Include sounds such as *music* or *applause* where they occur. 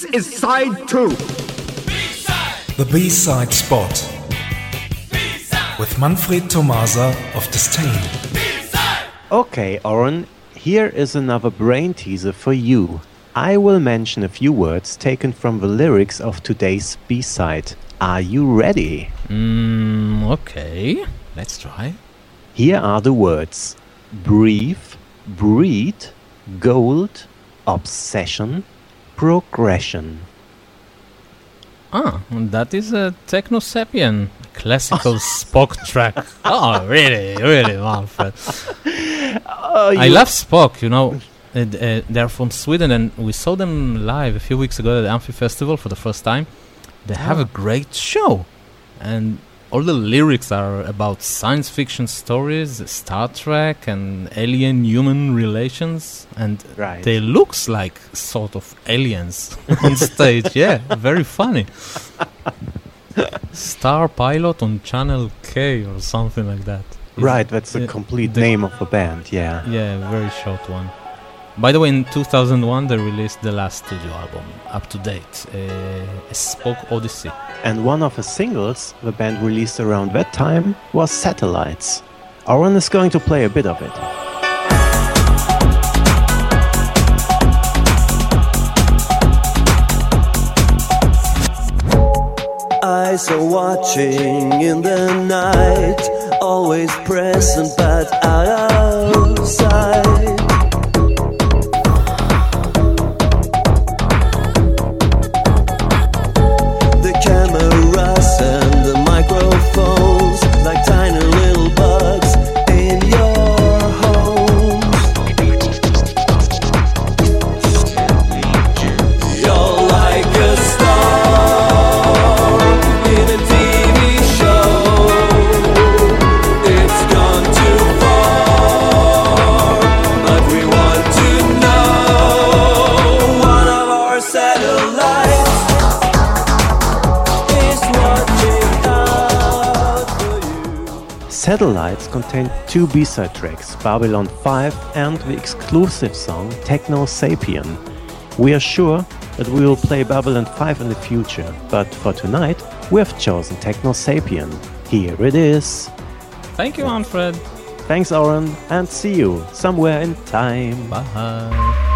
This is side two. The B-side spot. With Manfred Tomasa of Disdain. Okay, Oren, here is another brain teaser for you. I will mention a few words taken from the lyrics of today's B side. Are you ready? Mm, okay, let's try. Here are the words breathe, breed, gold, obsession, progression. Ah, that is a Techno Sapien classical *laughs* Spock track. Oh, really, really, Manfred. Oh, I love Spock, you know. Uh, uh, they're from Sweden and we saw them live a few weeks ago at the Amphi Festival for the first time. They have a great show. And all the lyrics are about science fiction stories, Star Trek, and alien human relations. And Right. they looks like sort of aliens *laughs* on stage. Yeah, very funny. Star Pilot on Channel K or something like that. Right, that's the complete the- name of the band, yeah. yeah, very short one. By the way, in 2001 they released the last studio album, up to date, uh, Spock Odyssey. And one of the singles the band released around that time was Satellites. Oren is going to play a bit of it. Eyes are watching in the night, always present but outside. Satellites contain two B-side tracks, Babylon 5 and the exclusive song Techno Sapien. We are sure that we will play Babylon 5 in the future, but for tonight we have chosen Techno Sapien. Here it is. Thank you, Manfred. Thanks, Oren, and see you somewhere in time. Bye.